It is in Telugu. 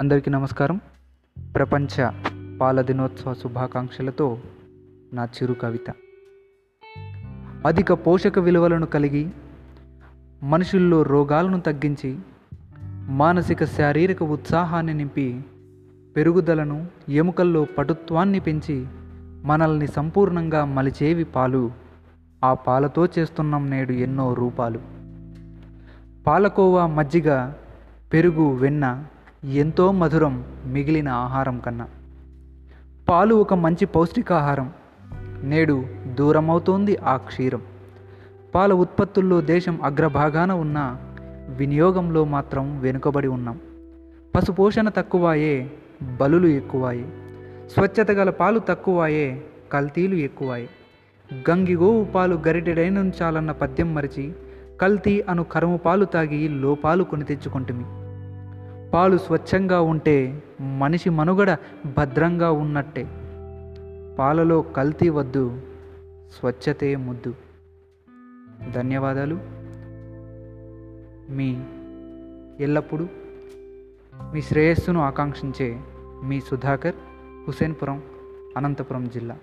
అందరికీ నమస్కారం. ప్రపంచ పాల దినోత్సవ శుభాకాంక్షలతో నా చిరు కవిత. అధిక పోషక విలువలను కలిగి మనుషుల్లో రోగాలను తగ్గించి మానసిక శారీరక ఉత్సాహాన్ని నింపి పెరుగుదలను ఎముకల్లో పటుత్వాన్ని పెంచి మనల్ని సంపూర్ణంగా మలిచేవి పాలు. ఆ పాలతో చేస్తున్నాం నేడు ఎన్నో రూపాలు. పాలకోవా మజ్జిగ పెరుగు వెన్న ఎంతో మధురం మిగిలిన ఆహారం కన్నా. పాలు ఒక మంచి పౌష్టికాహారం. నేడు దూరమవుతోంది ఆ క్షీరం. పాల ఉత్పత్తుల్లో దేశం అగ్రభాగాన ఉన్న వినియోగంలో మాత్రం వెనుకబడి ఉన్నాం. పశుపోషణ తక్కువాయే బలులు ఎక్కువాయే. స్వచ్ఛత గల పాలు తక్కువాయే కల్తీలు ఎక్కువాయే. గంగిగోవు పాలు గరిటెడైనుంచాలన్న పద్యం మరిచి కల్తీ అను కరుము పాలు తాగి లోపాలు కొని తెచ్చుకుంటుమి. పాలు స్వచ్ఛంగా ఉంటే మనిషి మనుగడ భద్రంగా ఉన్నట్టే. పాలలో కల్తీ వద్దు స్వచ్ఛతే ముద్దు. ధన్యవాదాలు. మీ ఎల్లప్పుడూ మీ శ్రేయస్సును ఆకాంక్షించే మీ సుధాకర్ హుసేన్పురం అనంతపురం జిల్లా.